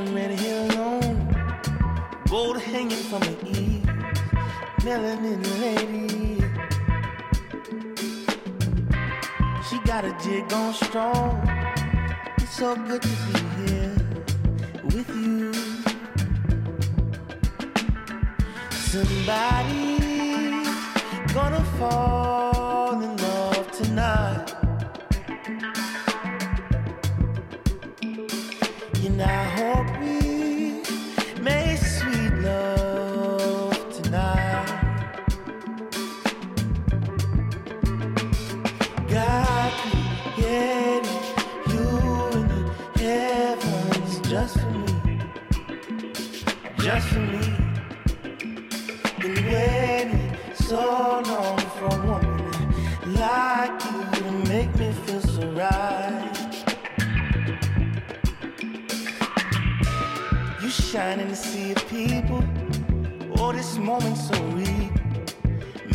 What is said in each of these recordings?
red hair alone, gold hanging from the ears, melanin lady. She got a jig on strong. It's so good to be here with you. Somebody gonna fall in love tonight. So real.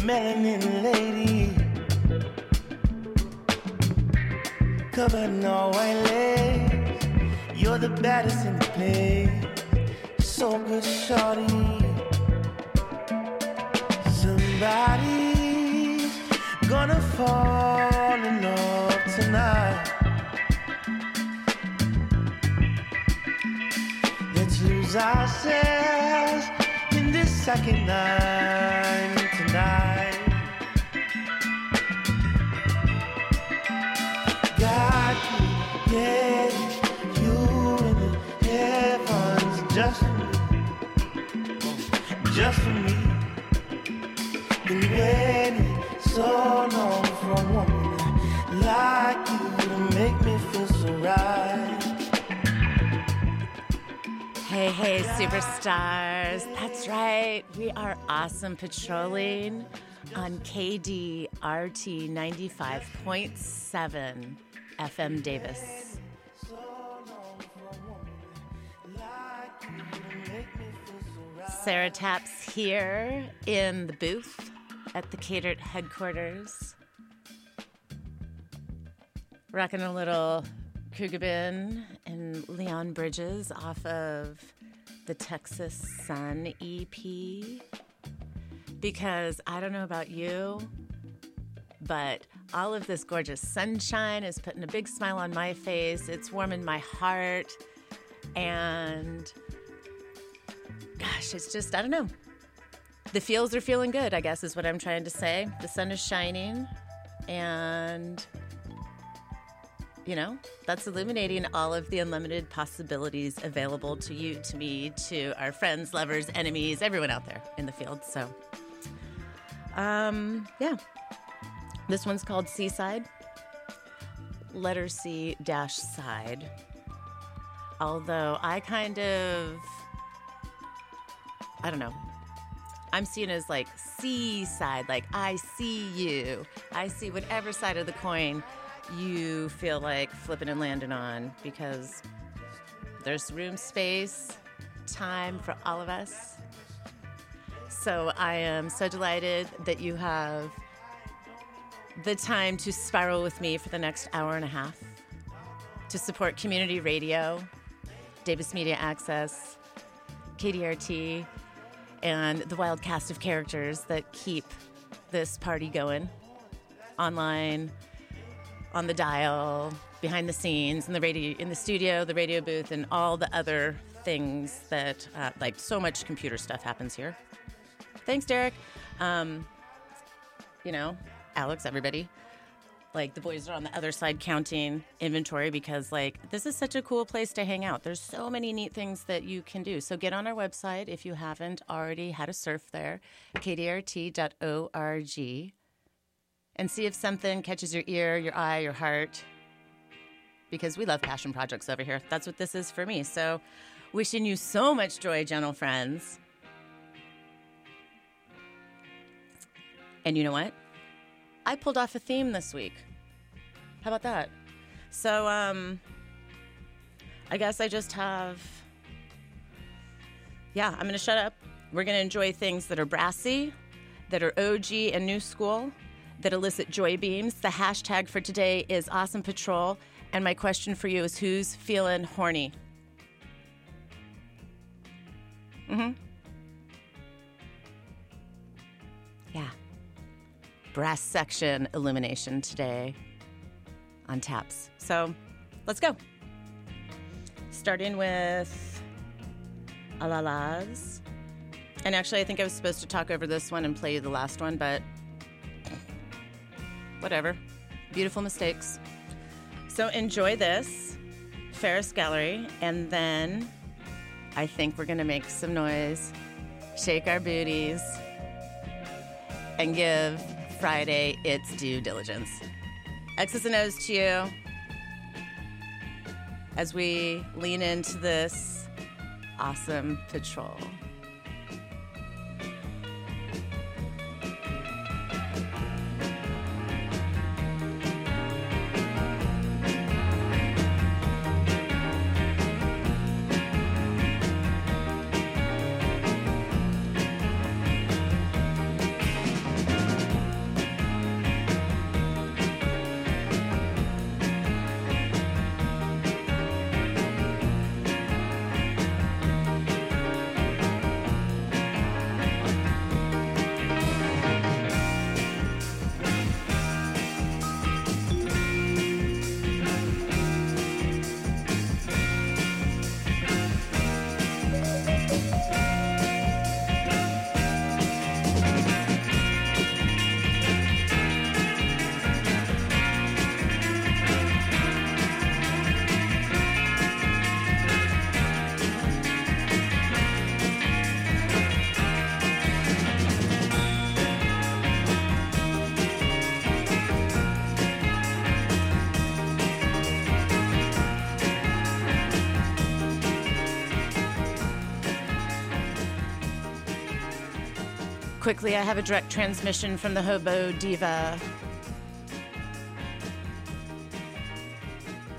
Melanin lady. Covered in all white lace. You're the baddest in the place. So good, shorty. Somebody's gonna fall in love tonight. Let's lose ourselves second night Hey, superstars. That's right. We are awesome patrolling on KDRT 95.7 FM Davis. Sarah Taps here in the booth at the Catered headquarters. Rocking a little Khruangbin and Leon Bridges off of the Texas Sun EP. Because I don't know about you, but all of this gorgeous sunshine is putting a big smile on my face. It's warming my heart. And gosh, it's just, I don't know. The feels are feeling good, I guess, is what I'm trying to say. The sun is shining. And you know, that's illuminating all of the unlimited possibilities available to you, to me, to our friends, lovers, enemies, everyone out there in the field. So, um, yeah. This one's called C-Side. Letter C dash side. Although I kind of, I don't know. I'm seen as like seaside, like I see you. I see whatever side of the coin you feel like flipping and landing on because there's room, space, time for all of us. So I am so delighted that you have the time to spiral with me for the next hour and a half to support community radio, Davis Media Access, KDRT, and the wild cast of characters that keep this party going online on the dial, behind the scenes, in the radio, in the studio, the radio booth, and all the other things that, uh, like, so much computer stuff happens here. Thanks, Derek. Um, you know, Alex, everybody. Like the boys are on the other side counting inventory because like this is such a cool place to hang out. There's so many neat things that you can do. So get on our website if you haven't already had a surf there, kdrt.org and see if something catches your ear, your eye, your heart. Because we love passion projects over here. That's what this is for me. So, wishing you so much joy, gentle friends. And you know what? I pulled off a theme this week. How about that? So, um, I guess I just have. Yeah, I'm going to shut up. We're going to enjoy things that are brassy, that are OG and new school, that elicit joy beams. The hashtag for today is Awesome Patrol. And my question for you is who's feeling horny? Mm-hmm. Yeah. Brass section illumination today on taps. So let's go. Starting with Alalas. And actually, I think I was supposed to talk over this one and play the last one, but whatever. Beautiful mistakes. So enjoy this, Ferris Gallery, and then I think we're gonna make some noise, shake our booties, and give Friday its due diligence. X's and O's to you as we lean into this awesome patrol. Quickly, I have a direct transmission from the Hobo Diva.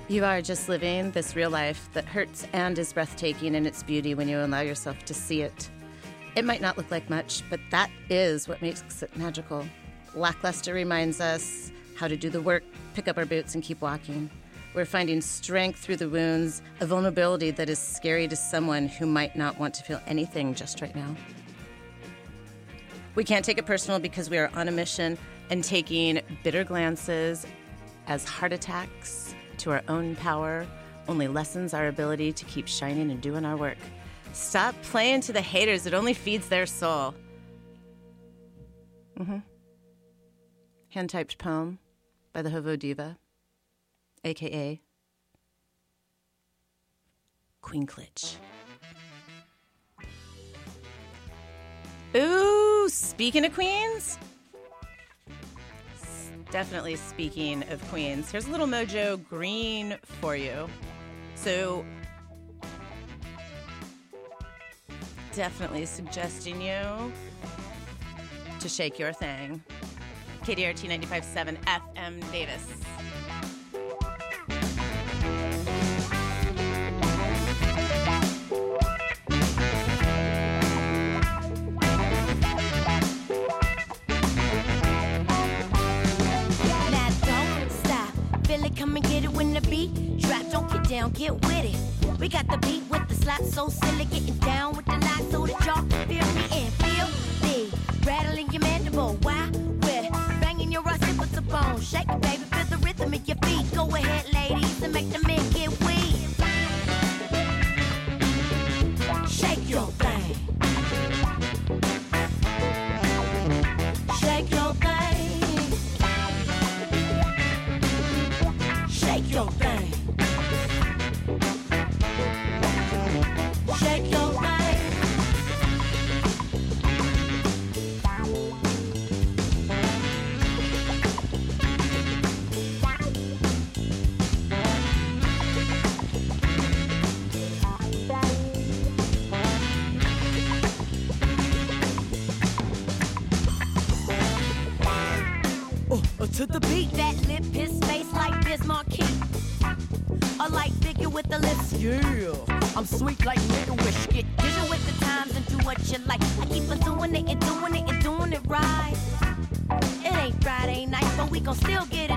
You are just living this real life that hurts and is breathtaking in its beauty when you allow yourself to see it. It might not look like much, but that is what makes it magical. Lackluster reminds us how to do the work, pick up our boots, and keep walking. We're finding strength through the wounds, a vulnerability that is scary to someone who might not want to feel anything just right now. We can't take it personal because we are on a mission and taking bitter glances as heart attacks to our own power only lessens our ability to keep shining and doing our work. Stop playing to the haters, it only feeds their soul. Mm-hmm. Hand typed poem by the Hobo Diva, aka Queen Klitsch. Ooh, speaking of queens, definitely speaking of queens, here's a little mojo green for you. So, definitely suggesting you to shake your thing. KDRT 95.7 FM Davis. Don't get down, get with it. We got the beat with the slap, so silly, getting down with the knock, so the jaw feel me and feel the rattling your mandible. Why we're banging your occipital bone. Shake baby, feel the rhythm in your feet. Go ahead, ladies, and make the men get weak. Shake your. Yeah, I'm sweet like nigga wish. Get dizzy with the times and do what you like. I keep on doing it and doing it and doing it right. It ain't Friday night, but we gon' still get a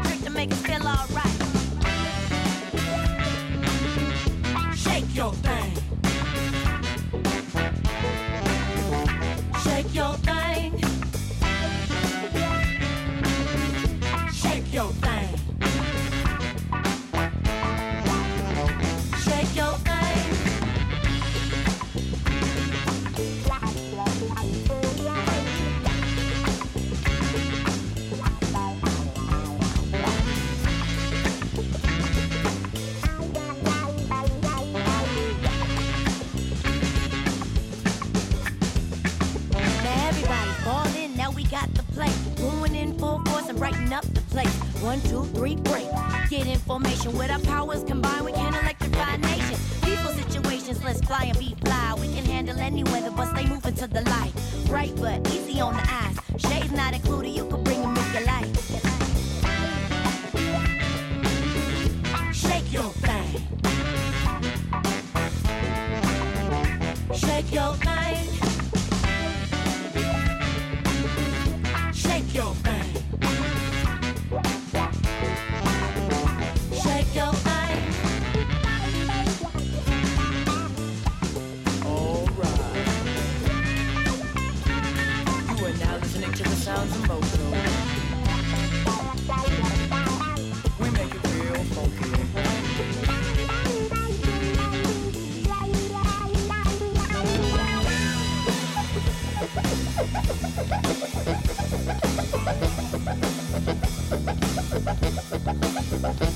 up the place. One, two, three, break. Get information with our powers combined, we can electrify nation. People situations, let's fly and be fly. We can handle any weather, but stay moving to the light. Bright but easy on the eyes. Shades not included, you can bring them if you like. Shake your thing. Shake your thing. Bye.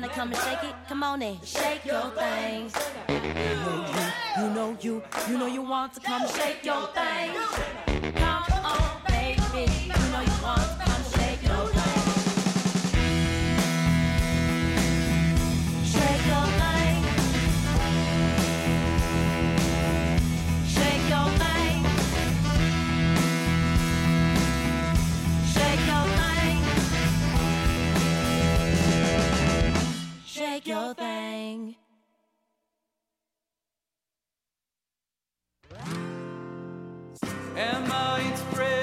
Wanna come and shake it. Come on and shake your thing. You know you, you know you want to come shake Emma it's bread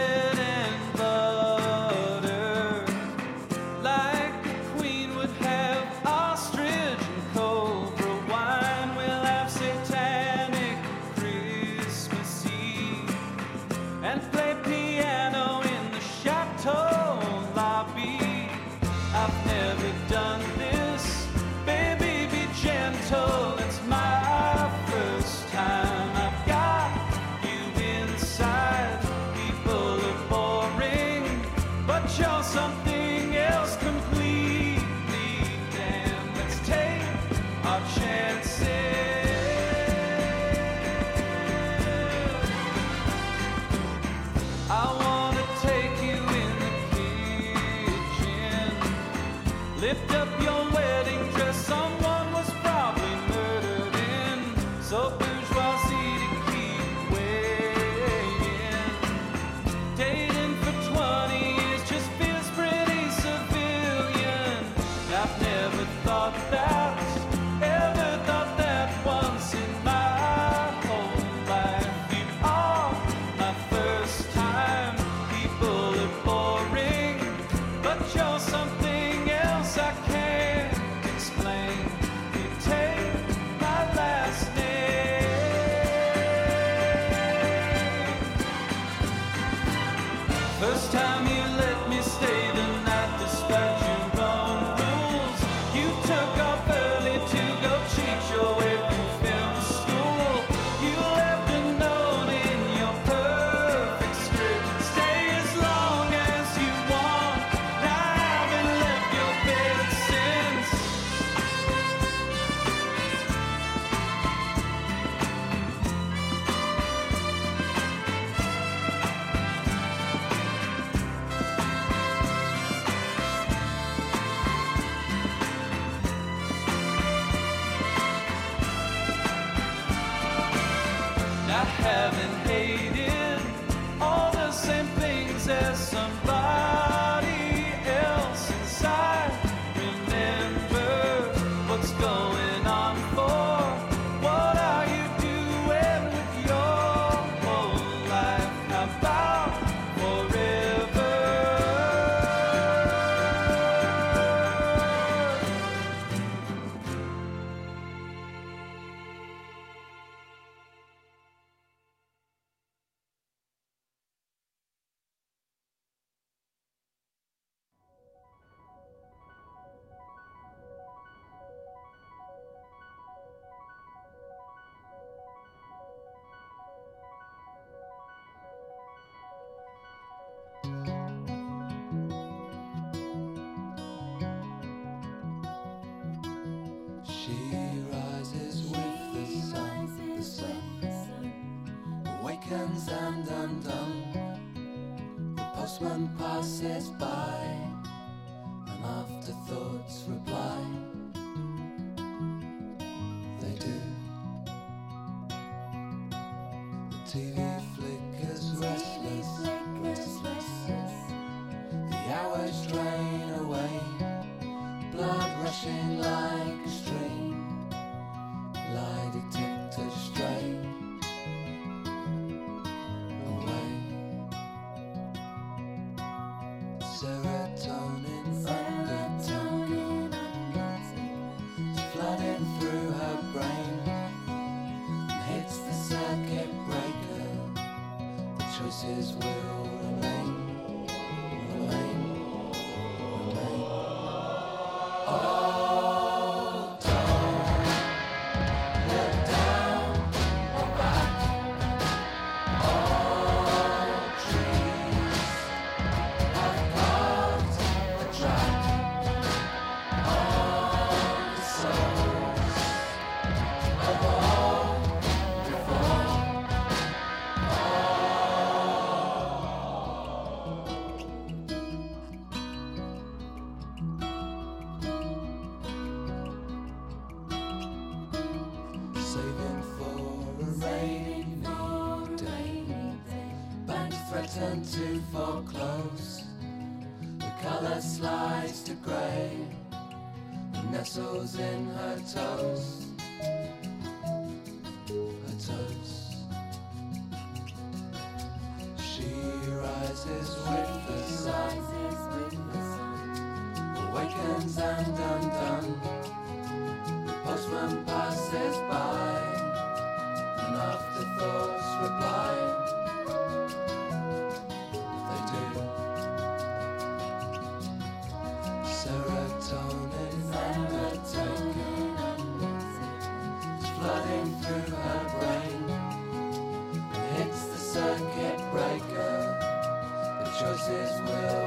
The passes by, Choices will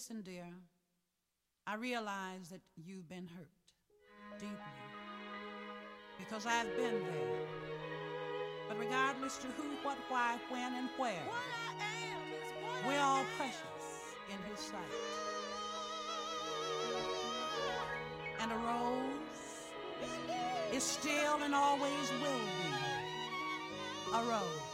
Listen, dear, I realize that you've been hurt deeply because I've been there. But regardless to who, what, why, when, and where, we're all precious in His sight. And a rose is still and always will be a rose.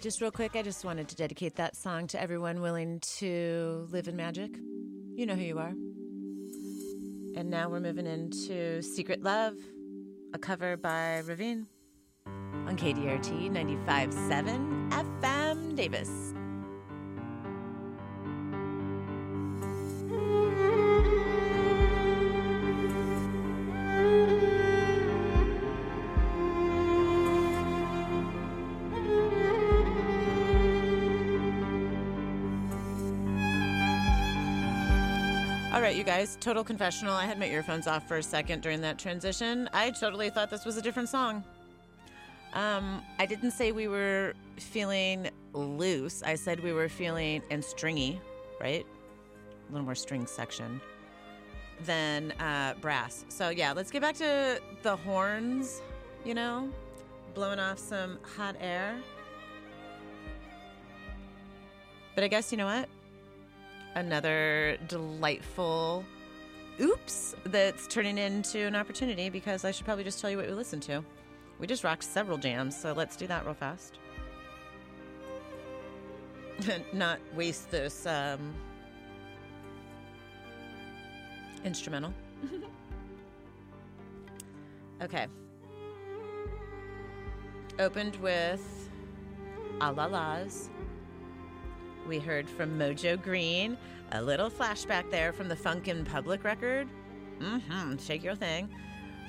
Just real quick, I just wanted to dedicate that song to everyone willing to live in magic. You know who you are. And now we're moving into Secret Love, a cover by Ravine on KDRT 95.7 FM Davis. You guys, total confessional. I had my earphones off for a second during that transition. I totally thought this was a different song. Um, I didn't say we were feeling loose. I said we were feeling and stringy, right? A little more string section than uh, brass. So yeah, let's get back to the horns. You know, blowing off some hot air. But I guess you know what? Another delightful oops that's turning into an opportunity because I should probably just tell you what we listened to. We just rocked several jams, so let's do that real fast. Not waste this um, instrumental. okay. Opened with A La La's. We heard from Mojo Green, a little flashback there from the Funkin' Public record. Mm-hmm. Shake your thing.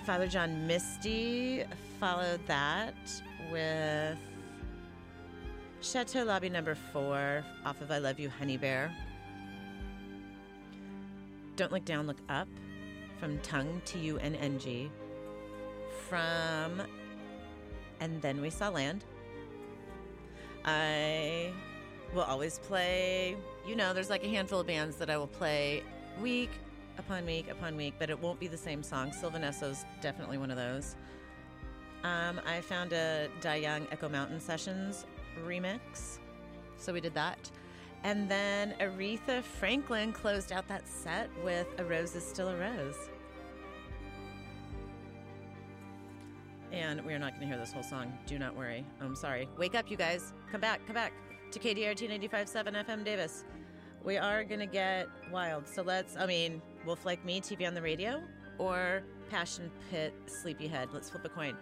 Father John Misty followed that with Chateau Lobby number four off of I Love You, Honey Bear. Don't Look Down, Look Up from Tunng, T U N N G. From And Then We Saw Land. I will always play, you know, there's like a handful of bands that I will play week upon week upon week, but it won't be the same song. Sylvan Esso's definitely one of those. Um, I found a Die Young Echo Mountain Sessions remix, so we did that. And then Aretha Franklin closed out that set with A Rose is Still a Rose. And we're not going to hear this whole song. Do not worry. I'm sorry. Wake up, you guys. Come back, come back to KDRT 95.7 FM Davis. We are going to get wild. So let's, I mean, Wolf Like Me, TV on the radio, or Passion Pit, Sleepyhead. Let's flip a coin.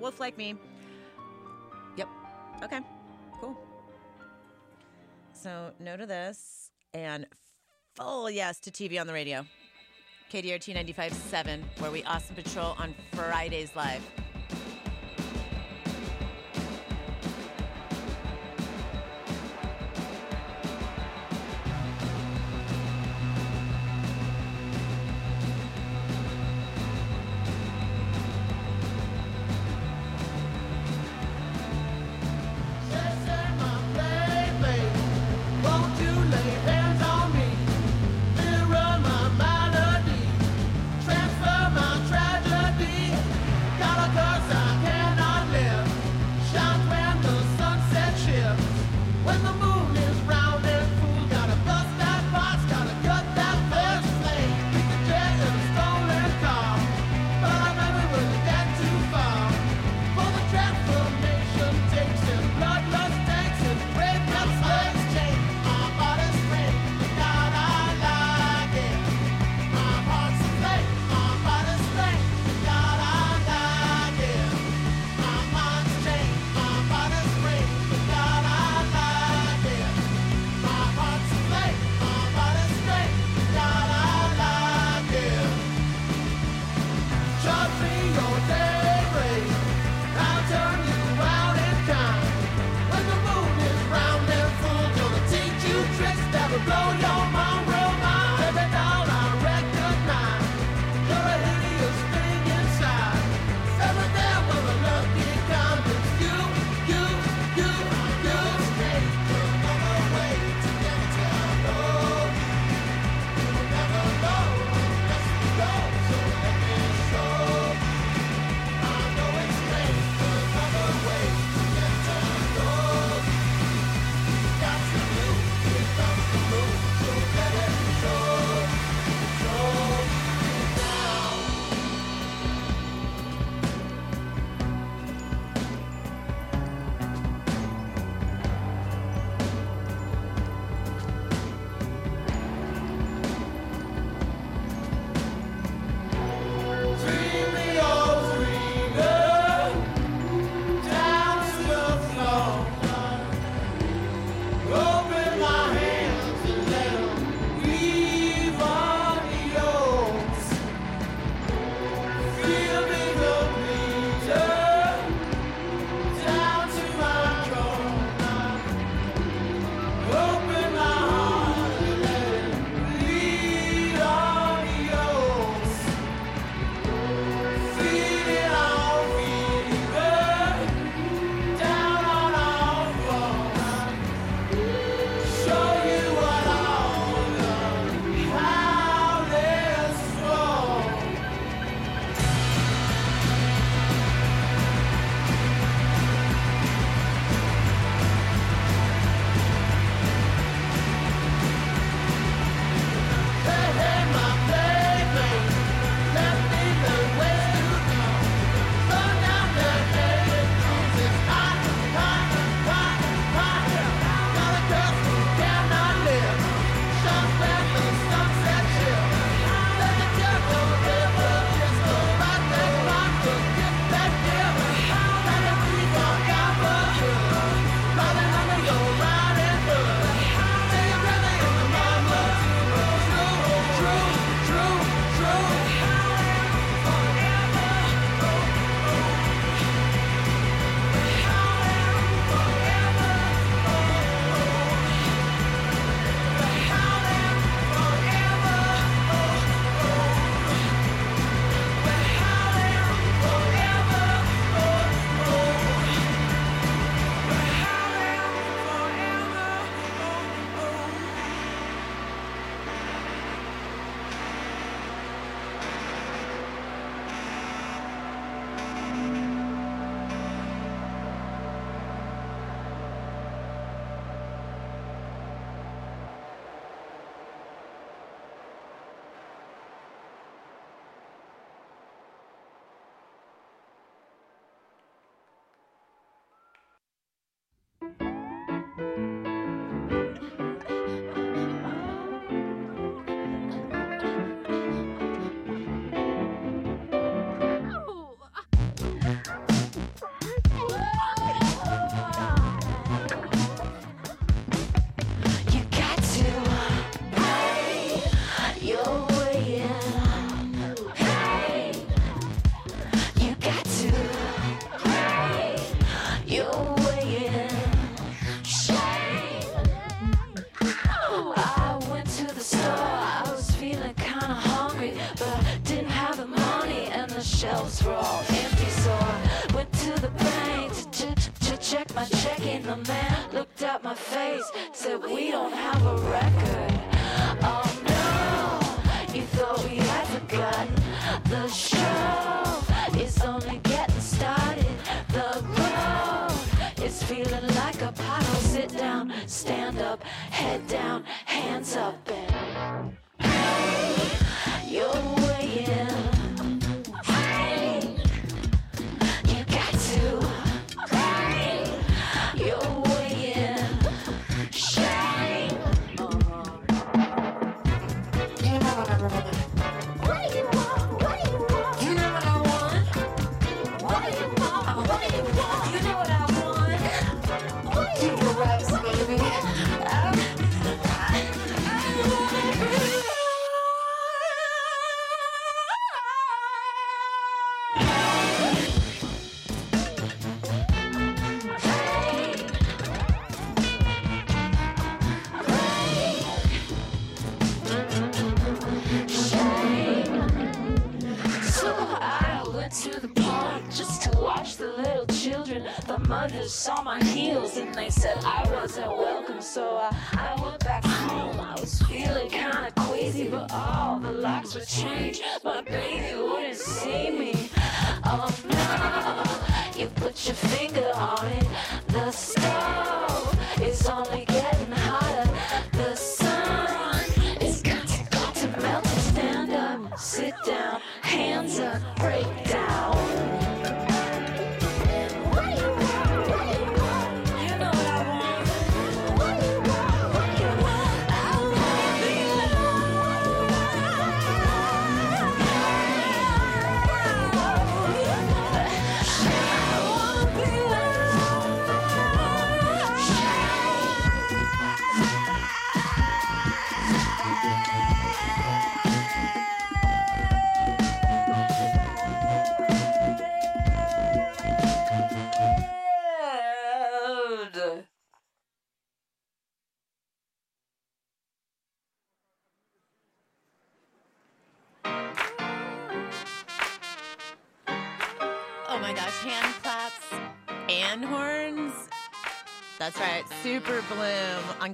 Wolf Like Me. Yep. Okay. Cool. So no to this and full yes to TV on the radio. KDRT 95.7, where we awesome patrol on Fridays live.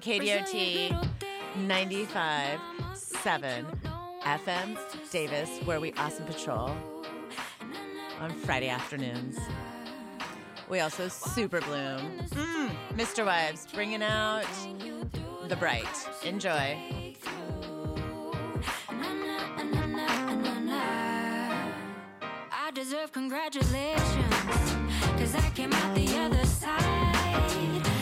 KDRT 95 7 FM Davis, where we awesome patrol on Friday afternoons. We also super bloom. Mm, MisterWives bringing out the bright. Enjoy. I deserve congratulations, cause I came out the other side.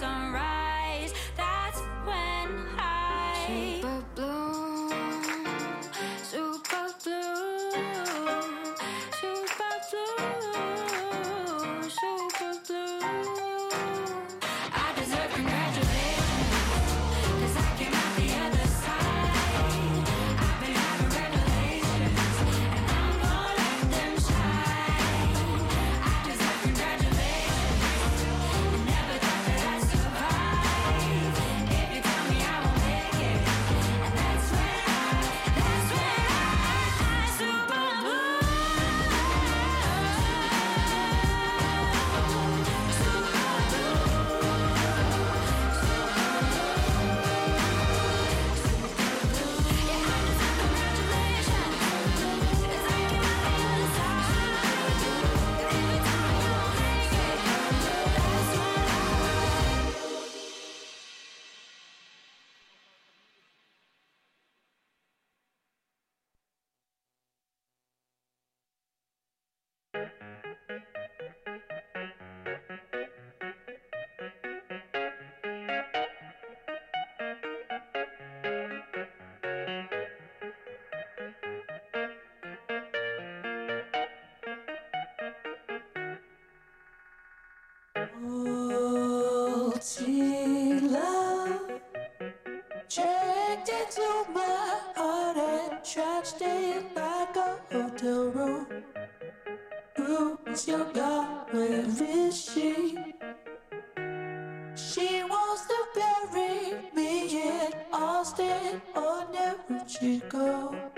sunrise. Into my heart and trashed it like a hotel room. Who's your girlfriend? Is she? She wants to bury me in Austin, or never she goes.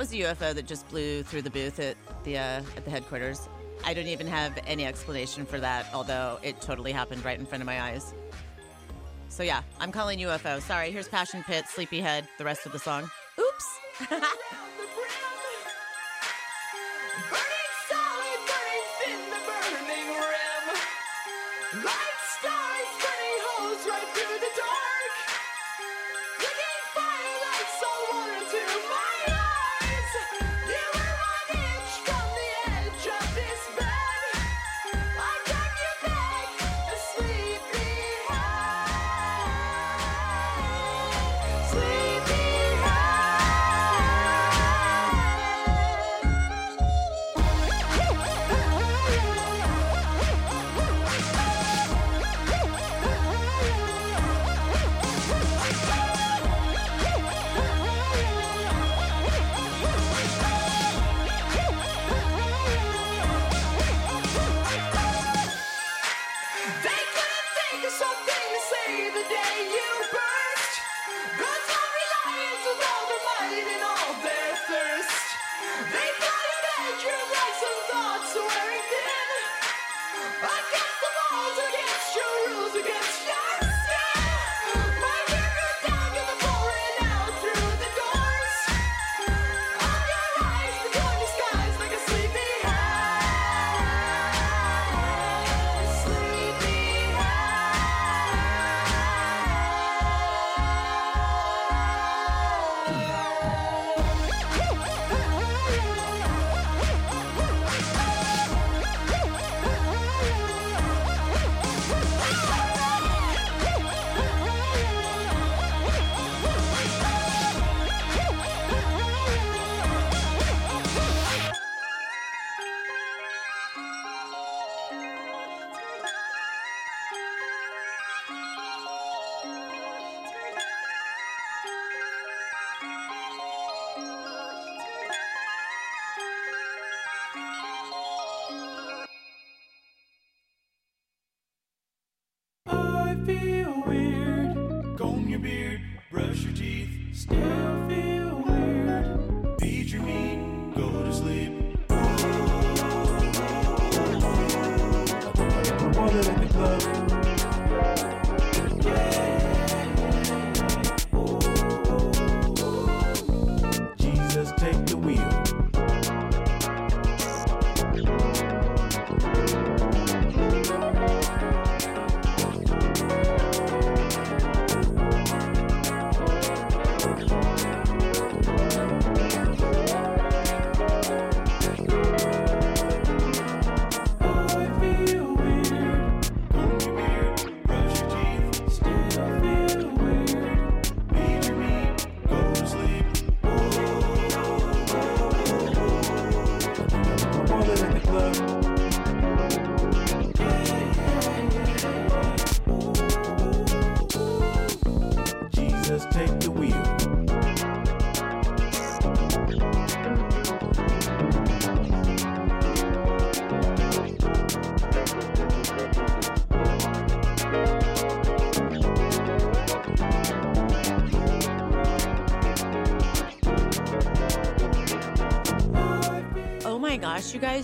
Was the UFO that just blew through the booth at the uh, at the headquarters. I don't even have any explanation for that, although it totally happened right in front of my eyes. So yeah, I'm calling UFO. Sorry, here's Passion Pit, Sleepyhead, the rest of the song. Oops.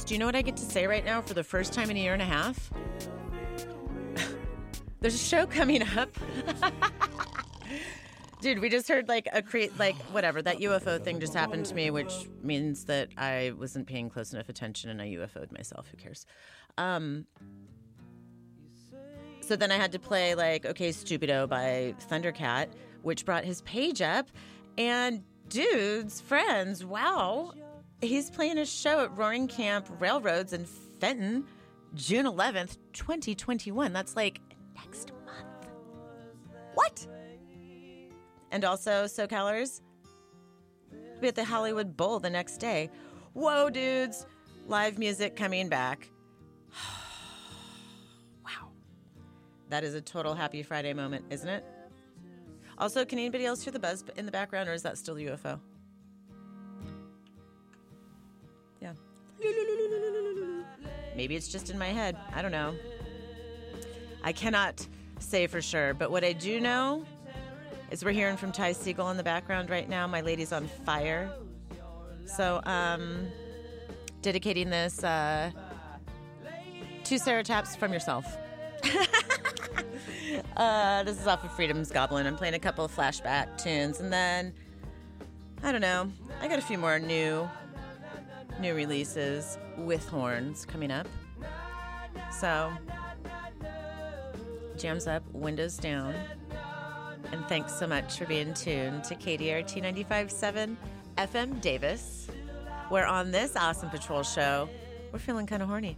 do you know what I get to say right now for the first time in a year and a half? There's a show coming up. Dude, we just heard like a create like whatever that UFO thing just happened to me, which means that I wasn't paying close enough attention and I UFO'd myself. Who cares? Um, so then I had to play like "Okay, Stupido" by Thundercat, which brought his page up, and dudes, friends, wow, He's playing a show at Roaring Camp Railroads in Felton, June 11th, 2021. That's like next month. What? And also, SoCalers, we'll be at the Hollywood Bowl the next day. Whoa, dudes, live music coming back. wow. That is a total Happy Friday moment, isn't it? Also, can anybody else hear the buzz in the background, or is that still the UFO? Maybe it's just in my head. I don't know. I cannot say for sure, but what I do know is we're hearing from Ty Segall in the background right now. My lady's on fire. So, um, dedicating this uh, to Sarah Taps from yourself. uh, this is off of Freedom's Goblin. I'm playing a couple of flashback tunes, and then I don't know. I got a few more new new releases with horns coming up. So, jams up, windows down. And thanks so much for being tuned to KDRT 95.7 FM Davis. We're on this Awesome Patrol show. We're feeling kind of horny.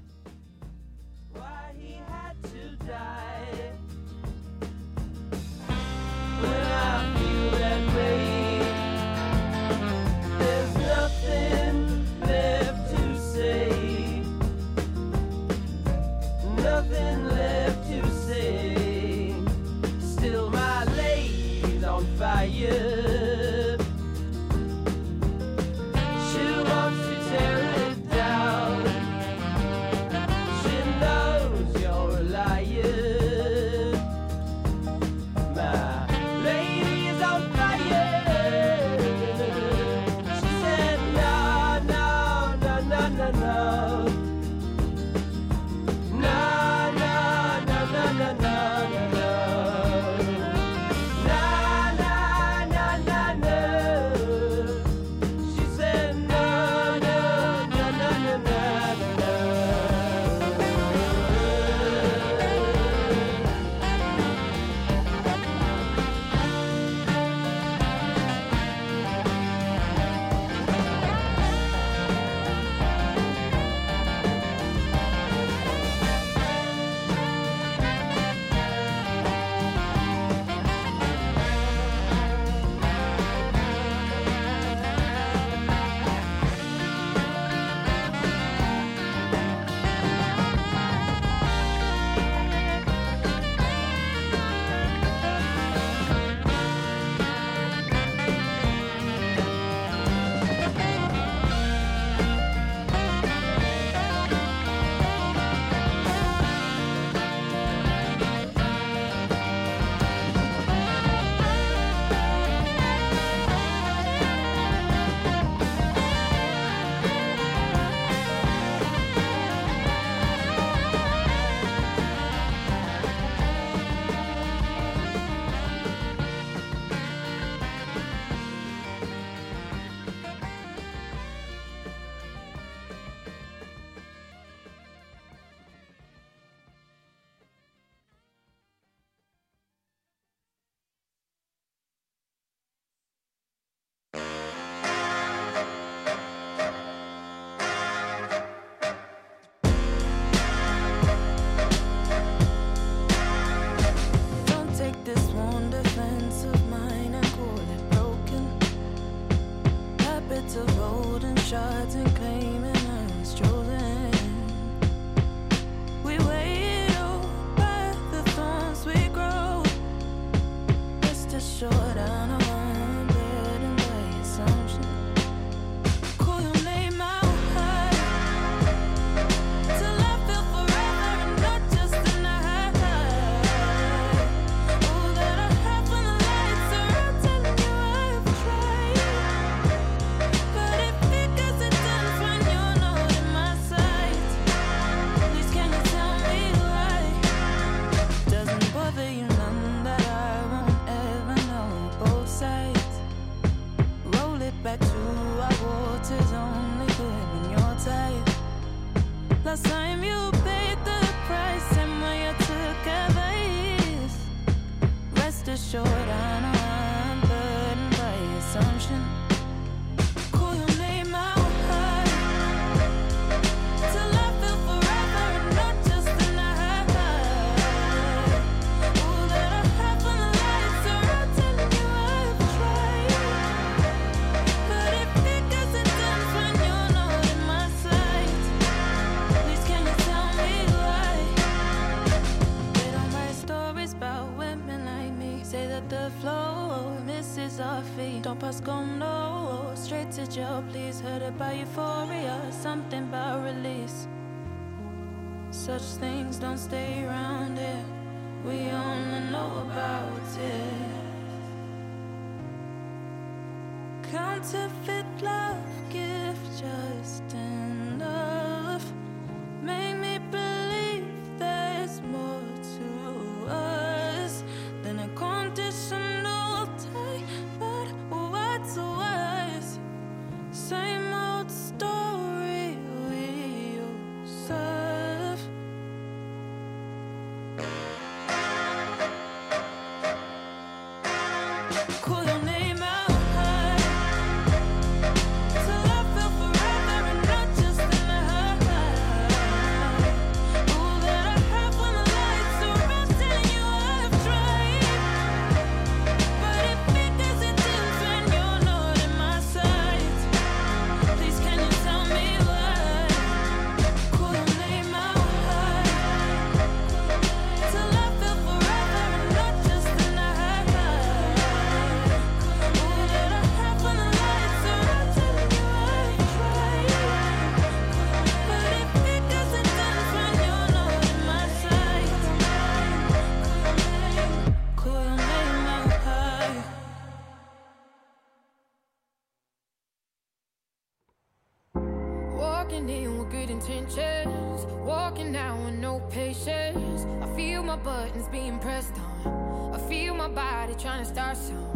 with good intentions. Walking out with no patience. I feel my buttons being pressed on. I feel my body trying to start some.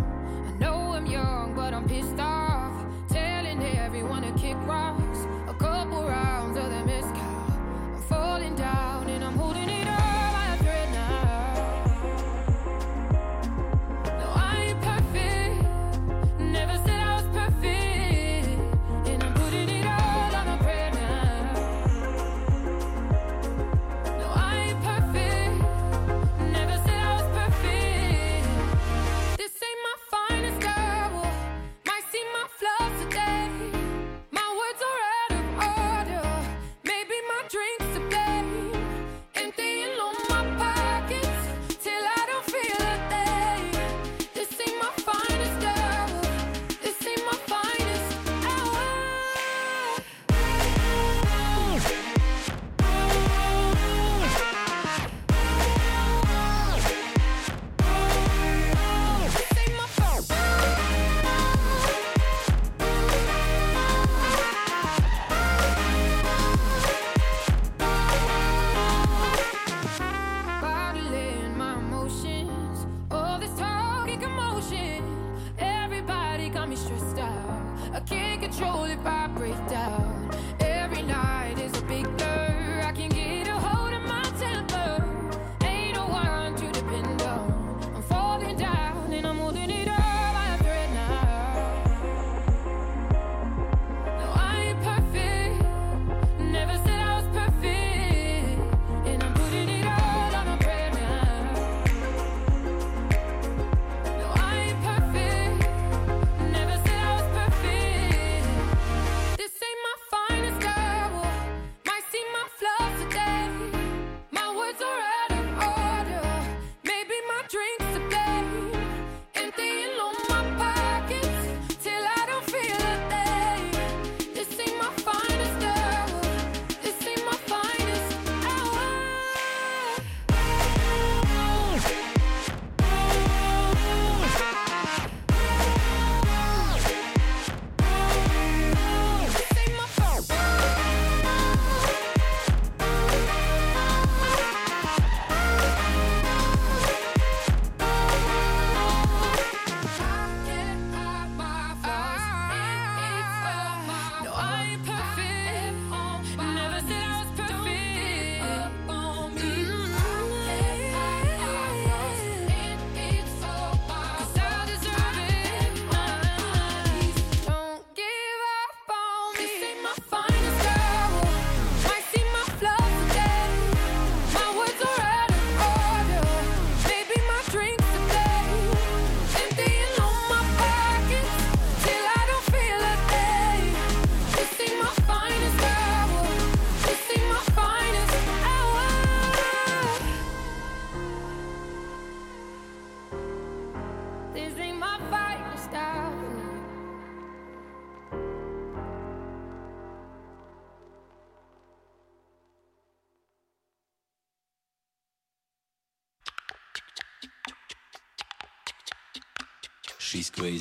I know I'm young, but I'm pissed off. Telling everyone to kick rock.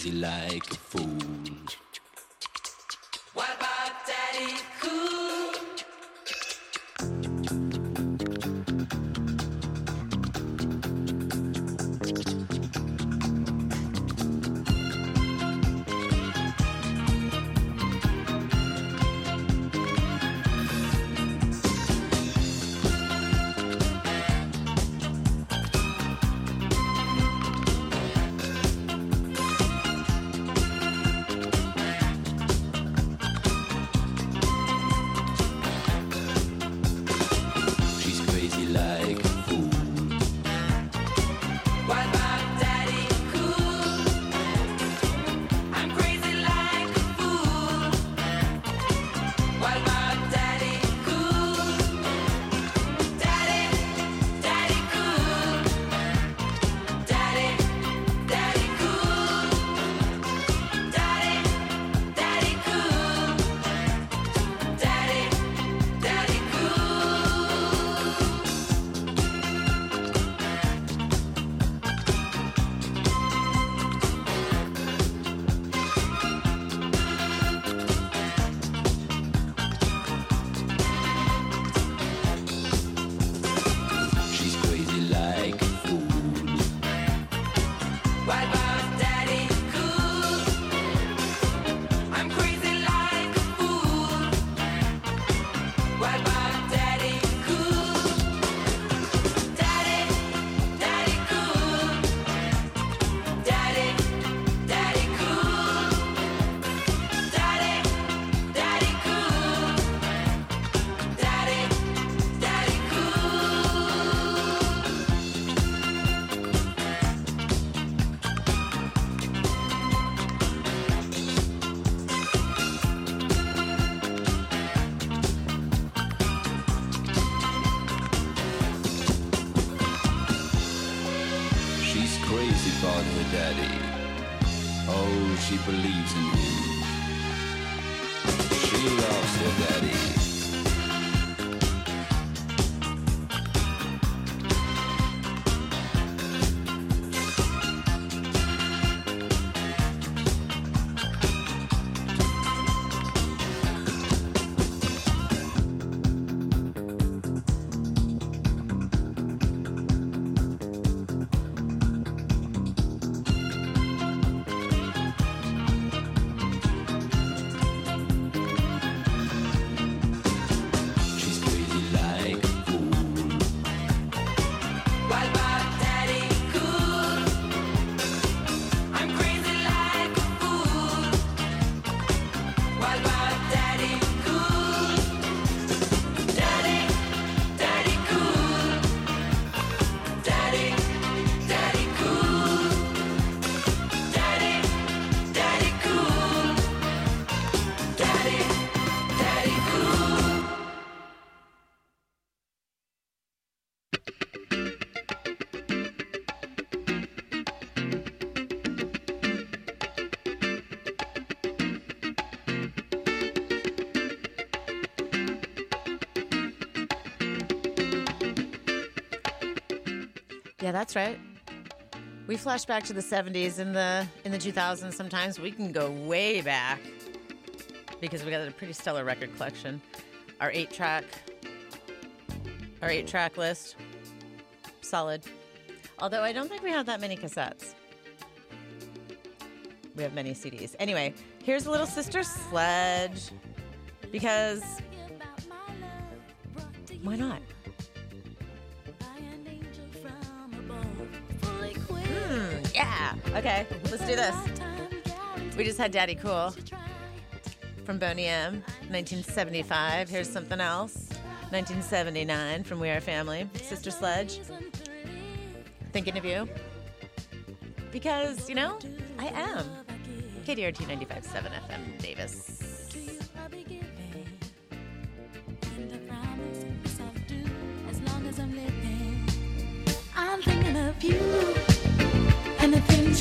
Fool. Yeah, that's right. We flash back to the 70s and the in the 2000s sometimes. We can go way back because we got a pretty stellar record collection. Our 8 track our 8 track list solid. Although I don't think we have that many cassettes. We have many CDs. Anyway, here's a little Sister Sledge because why not? Yeah. Okay, let's do this. We just had Daddy Cool from Boney M, 1975. Here's something else. 1979 from We Are Family. Sister Sledge. Thinking of you. Because, you know, I am. KDRT 95.7 FM Davis.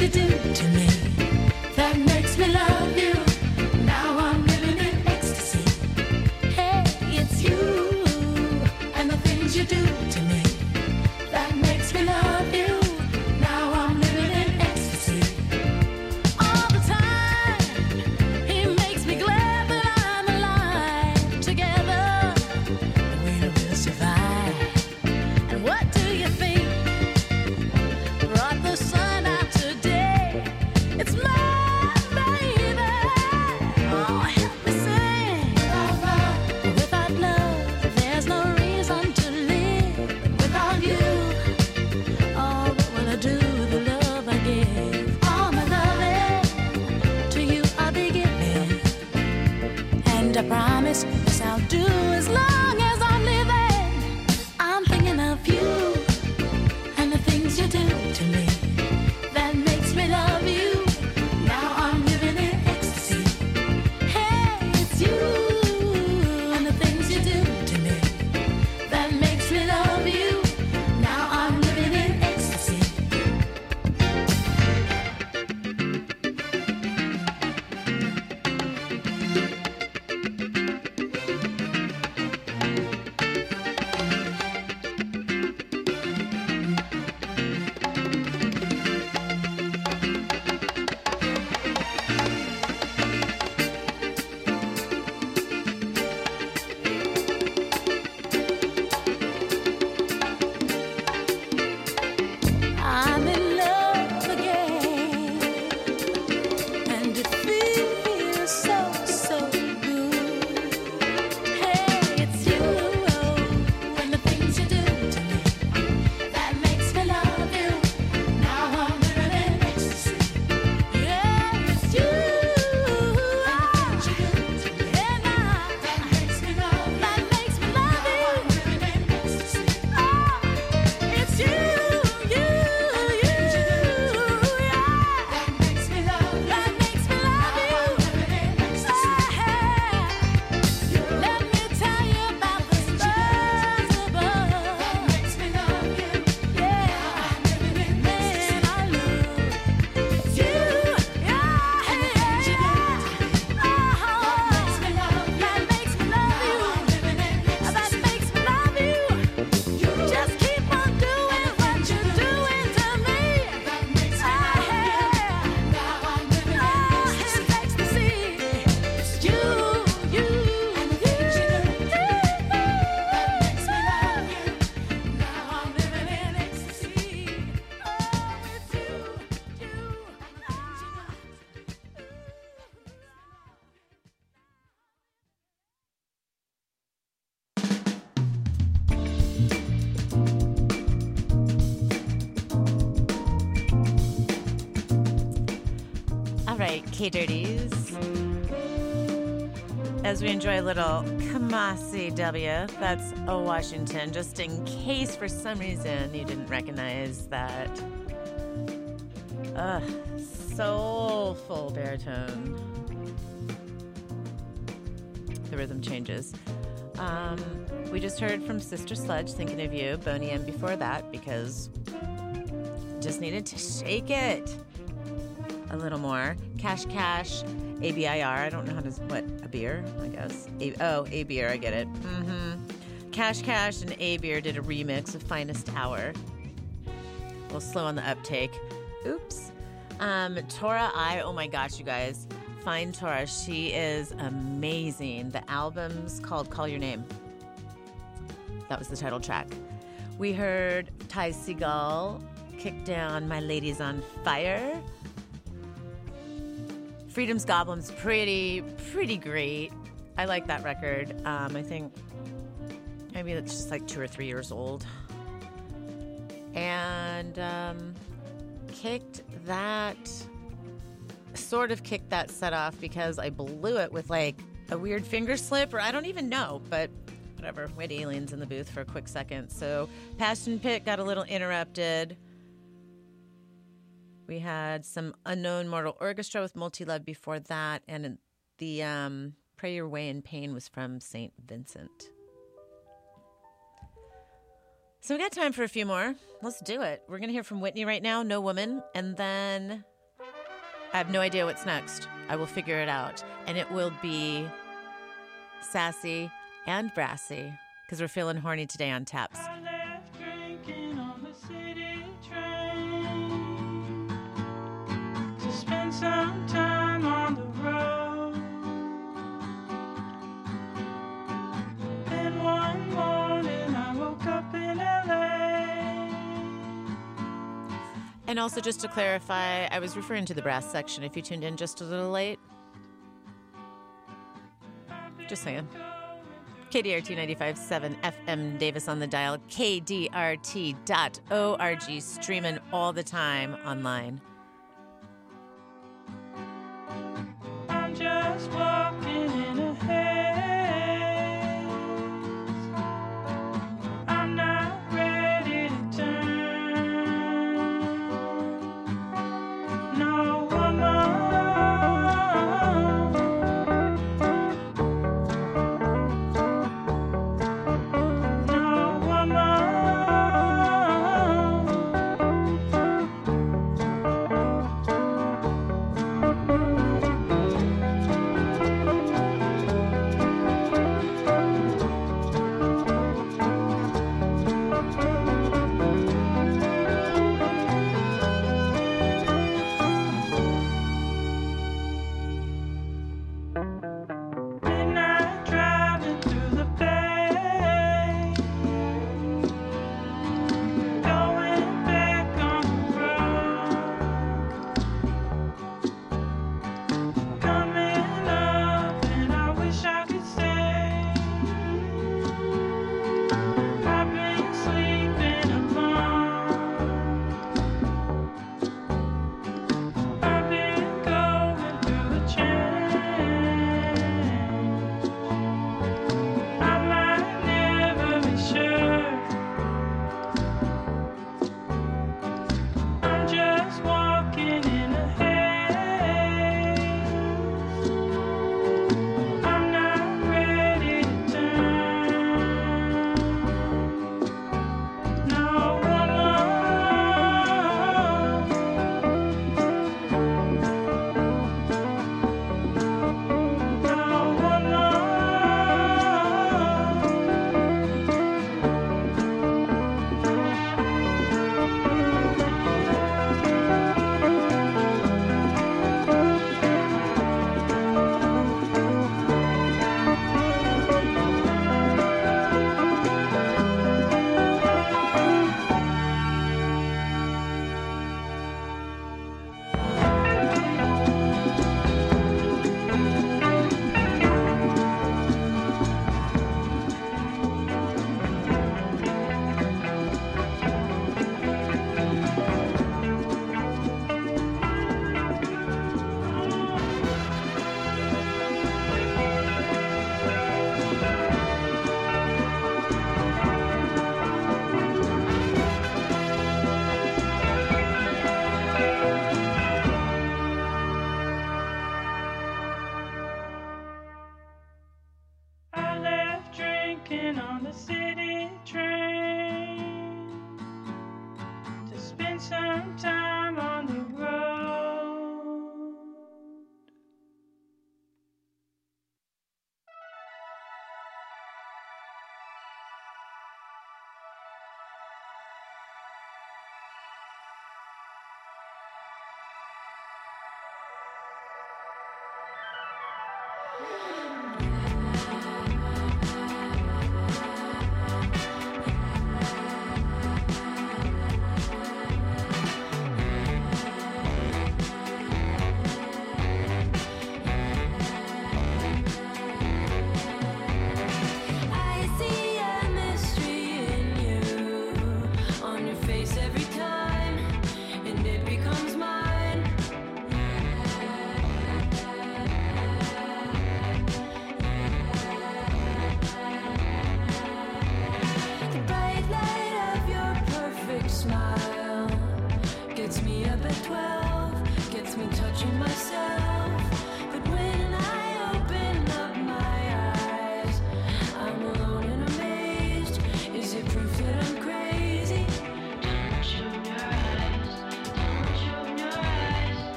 You do to me K Dirties. As we enjoy a little Kamasi W, that's a Washington, just in case for some reason you didn't recognize that. Ugh, soulful baritone. The rhythm changes. Um, we just heard from Sister Sledge, thinking of you, Boney M before that, because just needed to shake it a little more. Cash Cash, ABIR. I don't know how to what a beer. I guess. A, oh, a beer. I get it. Mm-hmm. Cash Cash and A Beer did a remix of Finest Hour. A little slow on the uptake. Oops. Um, Tora I. Oh my gosh, you guys. Find Tora. She is amazing. The album's called Call Your Name. That was the title track. We heard Ty Segall kick down My Lady's on Fire. Freedom's Goblin's pretty, pretty great. I like that record. Um, I think maybe it's just like two or three years old. And um, kicked that, sort of kicked that set off because I blew it with like a weird finger slip, or I don't even know, but whatever. We had aliens in the booth for a quick second. So Passion Pit got a little interrupted. We had some unknown mortal orchestra with multi love before that, and the um, "Pray Your Way in Pain" was from Saint Vincent. So we got time for a few more. Let's do it. We're gonna hear from Whitney right now, "No Woman," and then I have no idea what's next. I will figure it out, and it will be sassy and brassy because we're feeling horny today on taps. To spend some time on the road. One morning I woke up in LA. And also, just to clarify, I was referring to the brass section if you tuned in just a little late. Just saying. KDRT 95.7 FM Davis on the dial, KDRT.org, streaming all the time online. I'm just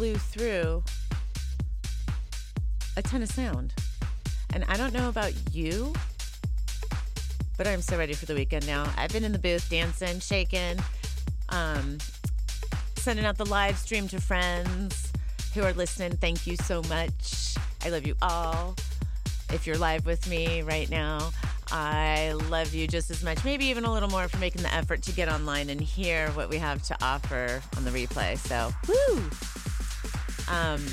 blew through a ton of sound. And I don't know about you, but I'm so ready for the weekend now. I've been in the booth dancing, shaking, um, sending out the live stream to friends who are listening. Thank you so much. I love you all. If you're live with me right now, I love you just as much, maybe even a little more for making the effort to get online and hear what we have to offer on the replay. So, woo! Um,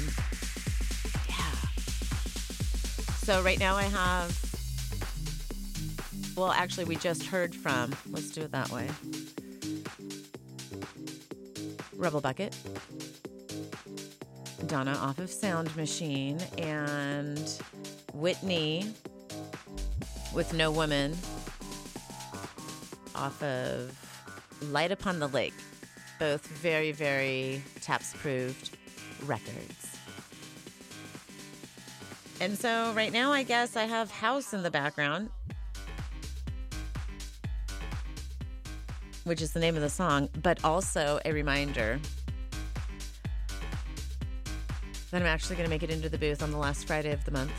yeah. So right now I have. Well, actually, we just heard from. Let's do it that way. Rebel Bucket, Donna off of Sound Machine, and Whitney with No Woman off of Light Upon the Lake. Both very, very TAPS approved records. And so right now, I guess I have House in the background, which is the name of the song, but also a reminder that I'm actually going to make it into the booth on the last Friday of the month.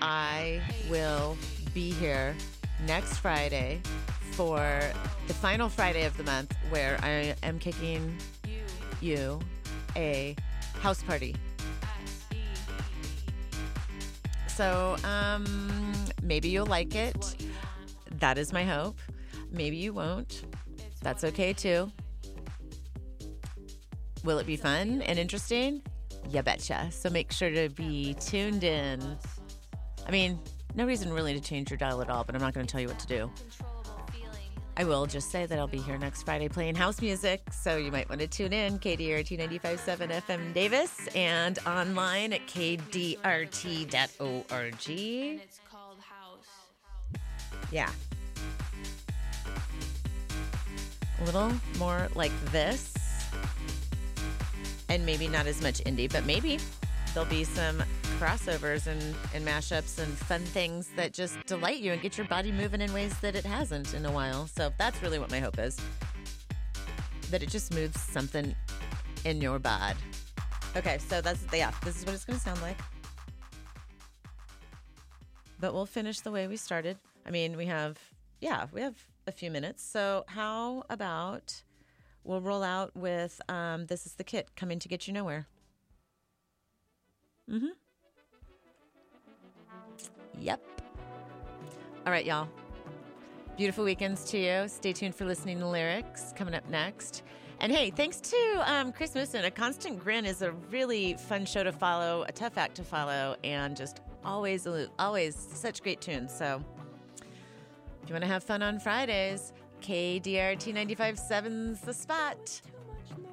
I will be here next Friday for the final Friday of the month where I am kicking you a house party. So, um, maybe you'll like it. That is my hope. Maybe you won't. That's okay too. Will it be fun and interesting? Yeah, betcha. So make sure to be tuned in. I mean, no reason really to change your dial at all, but I'm not going to tell you what to do. I will just say that I'll be here next Friday playing house music, so you might want to tune in. KDRT 95.7 FM Davis and online at kdrt.org. It's called house. Yeah. A little more like this. And maybe not as much indie, but maybe there'll be some crossovers and, and mashups and fun things that just delight you and get your body moving in ways that it hasn't in a while. So that's really what my hope is. That it just moves something in your bod. Okay, so that's yeah, this is what it's gonna sound like. But we'll finish the way we started. I mean, we have yeah, we have a few minutes. So how about we'll roll out with um, this is the kit coming to get you nowhere. Mm-hmm. Yep. All right, y'all. Beautiful weekends to you. Stay tuned for listening to lyrics coming up next. And hey, thanks to um, Chris Mooson. A Constant Grin is a really fun show to follow, a tough act to follow, and just always, always such great tunes. So if you want to have fun on Fridays, KDRT 95.7's the spot.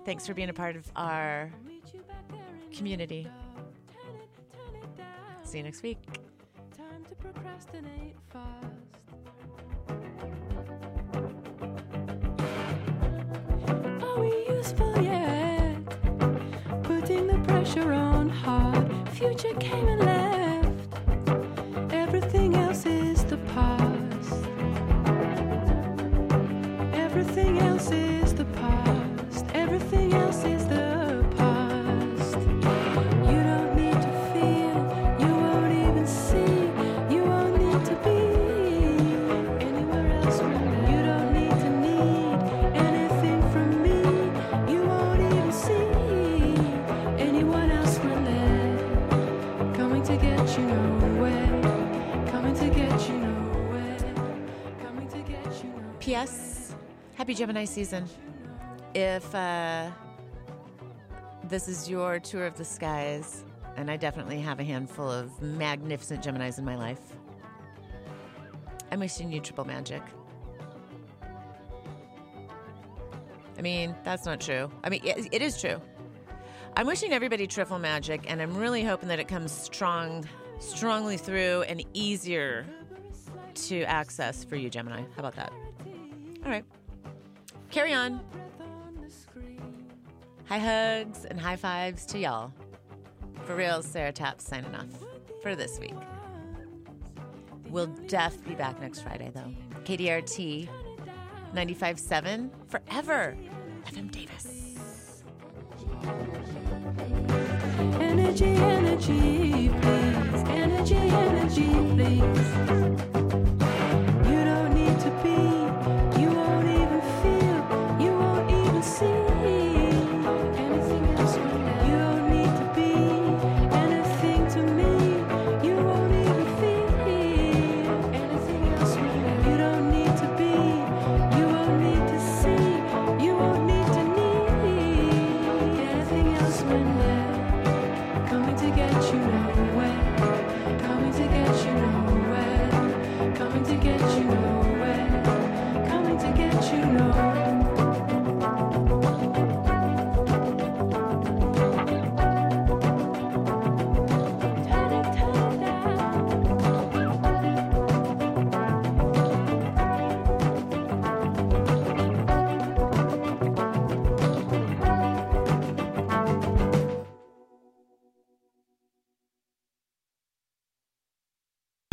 Thanks for being a part of our community. See you next week. Time to procrastinate fast. Are we useful yet? Putting the pressure on hard. Future came and left. Gemini season. If uh, this is your tour of the skies, and I definitely have a handful of magnificent Geminis in my life, I'm wishing you triple magic. I mean, that's not true. I mean, it, it is true. I'm wishing everybody triple magic, and I'm really hoping that it comes strong, strongly through and easier to access for you, Gemini. How about that? All right. Carry on. High hugs and high fives to y'all. For real, Sarah Taps signing off for this week. We'll def be back next Friday, though. KDRT 95.7 forever. FM Davis. Energy, energy, please. Energy, energy,